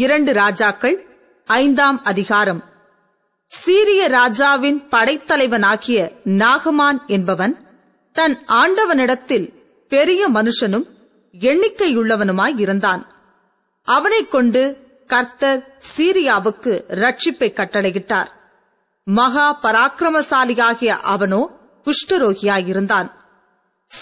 இரண்டு ராஜாக்கள் ஐந்தாம் அதிகாரம். சீரிய ராஜாவின் படைத்தலைவனாகிய நாகமான் என்பவன் தன் ஆண்டவனிடத்தில் பெரிய மனுஷனும் எண்ணிக்கையுள்ளவனுமாய் இருந்தான். அவனைக் கொண்டு கர்த்தர் சீரியாவுக்கு ரட்சிப்பை கட்டளையிட்டார். மகா பராக்கிரமசாலியாகிய அவனோ குஷ்டரோகியாயிருந்தான்.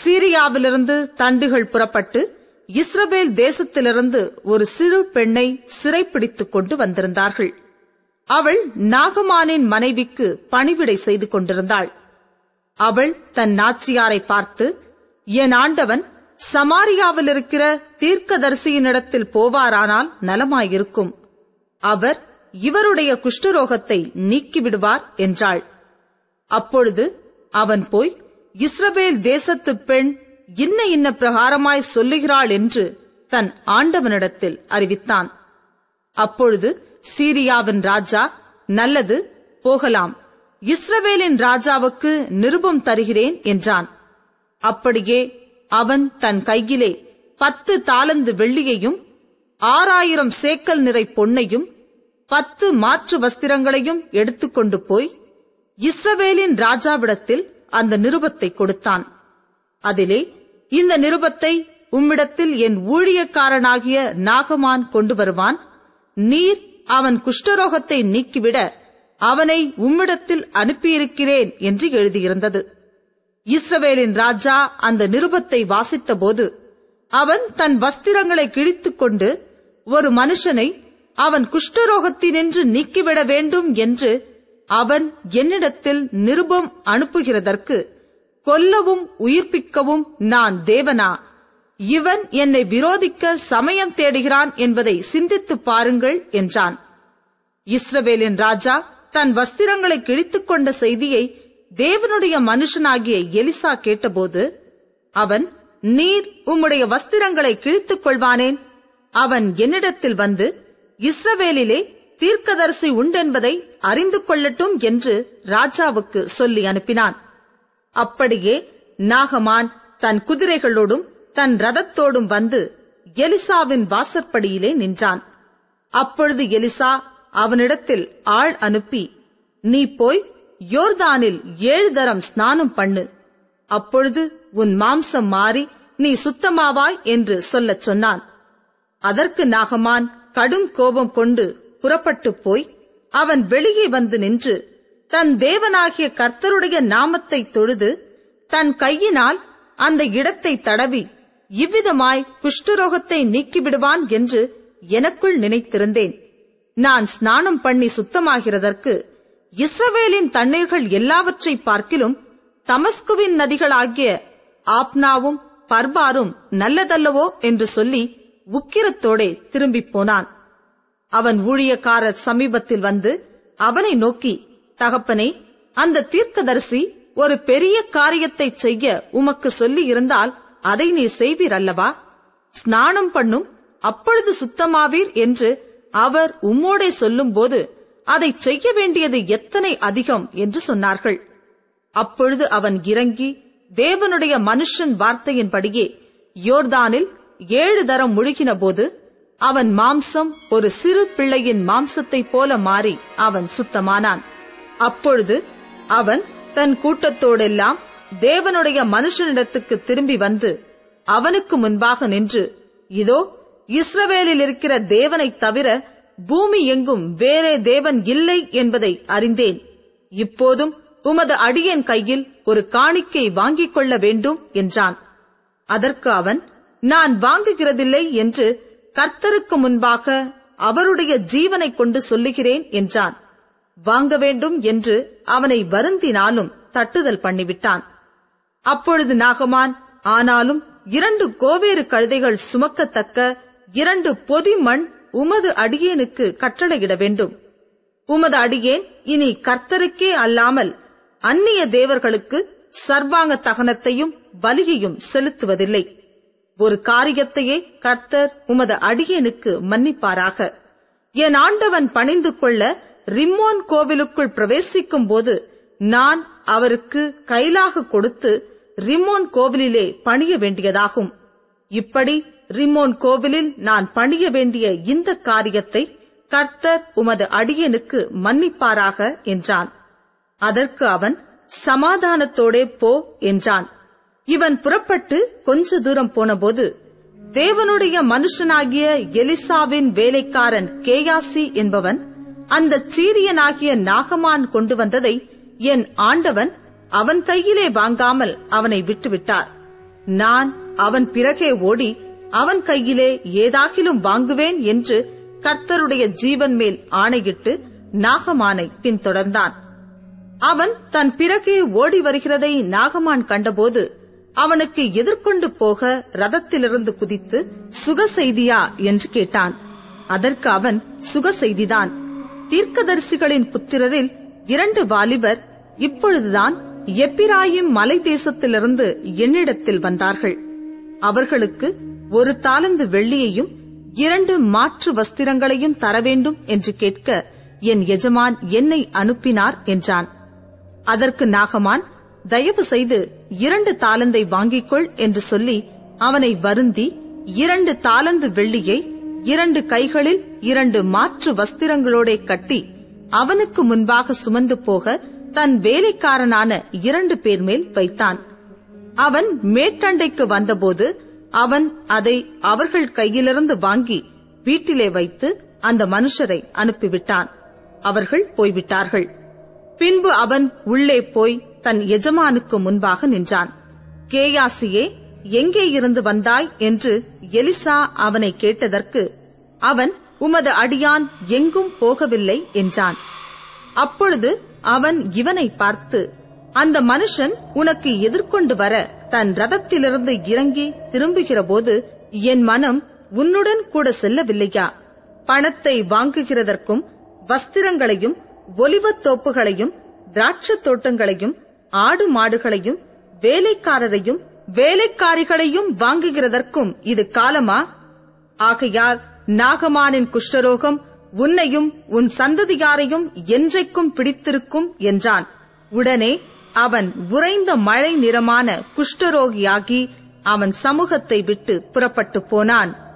சீரியாவிலிருந்து தண்டுகள் புறப்பட்டு இஸ்ரவேல் தேசத்திலிருந்து ஒரு சிறு பெண்ணை சிறைப்பிடித்துக் கொண்டு வந்திருந்தார்கள். அவள் நாகமானின் மனைவிக்கு பணிவிடை செய்து கொண்டிருந்தாள். அவள் தன் நாச்சியாரை பார்த்து என் ஆண்டவன் சமாரியாவில் இருக்கிற தீர்க்கதரிசியினிடத்தில் போவாரானால் நலமாயிருக்கும். அவர் இவருடைய குஷ்டரோகத்தை நீக்கிவிடுவார் என்றாள். அப்பொழுது அவன் போய் இஸ்ரவேல் தேசத்து பெண் இன்ன இன்ன பிரகாரமாய் சொல்லுகிறாள் என்று தன் ஆண்டவனிடத்தில் அறிவித்தான். அப்பொழுது சீரியாவின் ராஜா நல்லது போகலாம். இஸ்ரவேலின் ராஜாவுக்கு நிருபம் தருகிறேன் என்றான். அப்படியே அவன் தன் கையிலே பத்து தாளந்து வெள்ளியையும் ஆறாயிரம் சேக்கல் நிறை பொன்னையும் பத்து மாற்று வஸ்திரங்களையும் எடுத்துக்கொண்டு போய் இஸ்ரவேலின் ராஜாவிடத்தில் அந்த நிருபத்தை கொடுத்தான். அதிலே இந்த நிருபத்தை உம்மிடத்தில் என் ஊழியக்காரனாகிய நாகமான் கொண்டு வருவான். நீர் அவன் குஷ்டரோகத்தை நீக்கிவிட அவனை உம்மிடத்தில் அனுப்பியிருக்கிறேன் என்று எழுதியிருந்தது. இஸ்ரவேலின் ராஜா அந்த நிருபத்தை வாசித்தபோது அவன் தன் வஸ்திரங்களை கிழித்துக் கொண்டு ஒரு மனுஷனை அவன் குஷ்டரோகத்தினின்று நீக்கிவிட வேண்டும் என்று அவன் என்னிடத்தில் நிருபம் அனுப்புகிறதற்கு கொல்லவும் உயிர்ப்பிக்கவும் நான் தேவனா? இவன் என்னை விரோதிக்க சமயம் தேடுகிறான் என்பதை சிந்தித்துப் பாருங்கள் என்றான். இஸ்ரவேலின் ராஜா தன் வஸ்திரங்களை கிழித்துக் கொண்ட செய்தியை தேவனுடைய மனுஷனாகிய எலிசா கேட்டபோது அவன் நீர் உம்முடைய வஸ்திரங்களை கிழித்துக் கொள்வானேன்? அவன் என்னிடத்தில் வந்து இஸ்ரவேலிலே தீர்க்கதரிசி உண்டென்பதை அறிந்து கொள்ளட்டும் என்று ராஜாவுக்கு சொல்லி அனுப்பினான். அப்படியே நாகமான் தன் குதிரைகளோடும் தன் ரதத்தோடும் வந்து எலிசாவின் வாசற்படியிலே நின்றான். அப்பொழுது எலிசா அவனிடத்தில் ஆள் அனுப்பி நீ போய் யோர்தானில் ஏழு தரம் ஸ்நானம் பண்ணு. அப்பொழுது உன் மாம்சம் மாறி நீ சுத்தமாவாய் என்று சொல்லச் சொன்னான். அதற்கு நாகமான் கடும் கோபம் கொண்டு புறப்பட்டு போய் அவன் வெளியே வந்து நின்று தன் தேவனாகிய கர்த்தருடைய நாமத்தை தொழுது தன் கையினால் அந்த இடத்தை தடவி இவ்விதமாய் குஷ்டரோகத்தை நீக்கிவிடுவான் என்று எனக்குள் நினைத்திருந்தேன். நான் ஸ்நானம் பண்ணி சுத்தமாகிறதற்கு இஸ்ரவேலின் தண்ணீர்கள் எல்லாவற்றை பார்க்கிலும் தமஸ்குவின் நதிகளாகிய ஆப்னாவும் பர்பாரும் நல்லதல்லவோ என்று சொல்லி உக்கிரத்தோடே திரும்பிப் போனான். அவன் ஊழியக்காரர் சமீபத்தில் வந்து அவனை நோக்கி தகப்பனே அந்த தீர்க்கதரிசி ஒரு பெரிய காரியத்தை செய்ய உமக்கு சொல்லி இருந்தால் அதை நீ செய்வீர் அல்லவா? ஸ்நானம் பண்ணும் அப்பொழுது சுத்தமாவீர் என்று அவர் உம்மோடே சொல்லும்போது அதை செய்ய வேண்டியது எத்தனை அதிகம் என்று சொன்னார்கள். அப்பொழுது அவன் இறங்கி தேவனுடைய மனுஷன் வார்த்தையின்படியே யோர்தானில் ஏழு தரம் முழுகின போது அவன் மாம்சம் ஒரு சிறு பிள்ளையின் மாம்சத்தைப் போல மாறி அவன் சுத்தமானான். அப்பொழுது அவன் தன் கூட்டத்தோடெல்லாம் தேவனுடைய மனுஷனிடத்துக்கு திரும்பி வந்து அவனுக்கு முன்பாக நின்று இதோ இஸ்ரவேலில் இருக்கிற தேவனைத் தவிர பூமி எங்கும் வேறே தேவன் இல்லை என்பதை அறிந்தேன். இப்போதும் உமது அடியன் கையில் ஒரு காணிக்கை வாங்கிக் கொள்ள வேண்டும் என்றான். அதற்கு அவன் நான் வாங்குகிறதில்லை என்று கர்த்தருக்கு முன்பாக அவருடைய ஜீவனைக் கொண்டு சொல்லுகிறேன் என்றான். வாங்க வேண்டும் என்று அவனை வருந்தினாலும் தட்டுதல் பண்ணிவிட்டான். அப்பொழுது நாகமான் ஆனாலும் இரண்டு கோவேறு கழுதைகள் சுமக்கத்தக்க இரண்டு பொதி மண் உமது அடியேனுக்கு கட்டளையிட வேண்டும். உமது அடியேன் இனி கர்த்தருக்கே அல்லாமல் அந்நிய தேவர்களுக்கு சர்வாங்க தகனத்தையும் பலியையும் செலுத்துவதில்லை. ஒரு காரியத்தையே கர்த்தர் உமது அடியேனுக்கு மன்னிப்பாராக. என் ஆண்டவன் பணிந்து கொள்ள ரிம்மோன் கோவிலுக்குள் பிரவேசிக்கும் போது நான் அவருக்கு கைலாக கொடுத்து ரிம்மோன் கோவிலிலே பணிய வேண்டியதாகும். இப்படி ரிமோன் கோவிலில் நான் பணிய வேண்டிய இந்த காரியத்தை கர்த்தர் உமது அடியனுக்கு மன்னிப்பாராக என்றான். அதற்கு அவன் சமாதானத்தோடே போ என்றான். இவன் புறப்பட்டு கொஞ்ச தூரம் போனபோது தேவனுடைய மனுஷனாகிய எலிசாவின் வேலைக்காரன் கேயாசி என்பவன் அந்த சீரியனாகிய நாகமான் கொண்டு வந்ததை என் ஆண்டவன் அவன் கையிலே வாங்காமல் அவனை விட்டுவிட்டார். நான் அவன் பிறகே ஓடி அவன் கையிலே ஏதாகிலும் வாங்குவேன் என்று கர்த்தருடைய ஜீவன் மேல் ஆணையிட்டு நாகமானை பின்தொடர்ந்தான். அவன் தன் பிறகே ஓடி வருகிறதை நாகமான் கண்டபோது அவனுக்கு எதிர்கொண்டு போக ரதத்திலிருந்து குதித்து சுக செய்தியா என்று கேட்டான். அதற்கு அவன் சுக செய்திதான் தீர்க்கதரிசிகளின் புத்திரரில் இரண்டு வாலிபர் இப்பொழுதுதான் எப்பிராயிம் மலை தேசத்திலிருந்து என்னிடத்தில் வந்தார்கள். அவர்களுக்கு ஒரு தாளந்து வெள்ளியையும் இரண்டு மாற்று வஸ்திரங்களையும் தர வேண்டும் என்று கேட்க என் எஜமான் என்னை அனுப்பினார் என்றான். அதற்கு நாகமான் தயவு செய்து இரண்டு தாளந்தை வாங்கிக்கொள் என்று சொல்லி அவனை வருந்தி இரண்டு தாளந்து வெள்ளியை இரண்டு கைகளில் இரண்டு மாற்று வஸ்திரங்களோட கட்டி அவனுக்கு முன்பாக சுமந்து போக தன் வேலைக்காரனான இரண்டு பேர் மேல் வைத்தான். அவன் மேட்டண்டைக்கு வந்தபோது அவன் அதை அவர்கள் கையிலிருந்து வாங்கி வீட்டிலே வைத்து அந்த மனுஷரை அனுப்பிவிட்டான். அவர்கள் போய்விட்டார்கள். பின்பு அவன் உள்ளே போய் தன் எஜமானுக்கு முன்பாக நின்றான். கேயாசியே எங்கே இருந்து வந்தாய்? என்று எலிசா அவனை கேட்டதற்கு அவன் உமது அடியான் எங்கும் போகவில்லை என்றான். அப்பொழுது அவன் இவனை பார்த்து அந்த மனுஷன் உனக்கு எதிர்கொண்டு வர தன் ரதத்திலிருந்து இறங்கி திரும்புகிறபோது என் மனம் உன்னுடன் கூட செல்லவில்லையா? பணத்தை வாங்குகிறதற்கும் வஸ்திரங்களையும் ஒலிவத் தோப்புகளையும் திராட்சத் தோட்டங்களையும் ஆடு மாடுகளையும் வேலைக்காரரையும் வேலைக்காரிகளையும் வாங்குகிறதற்கும் இது காலமா? ஆகையால் நாகமானின் குஷ்டரோகம் உன்னையும் உன் சந்ததியாரையும் என்றைக்கும் பிடித்திருக்கும் என்றான். உடனே அவன் உறைந்த மழை நிறமான குஷ்டரோகியாகி அவன் சமூகத்தை விட்டு புறப்பட்டு போனான்.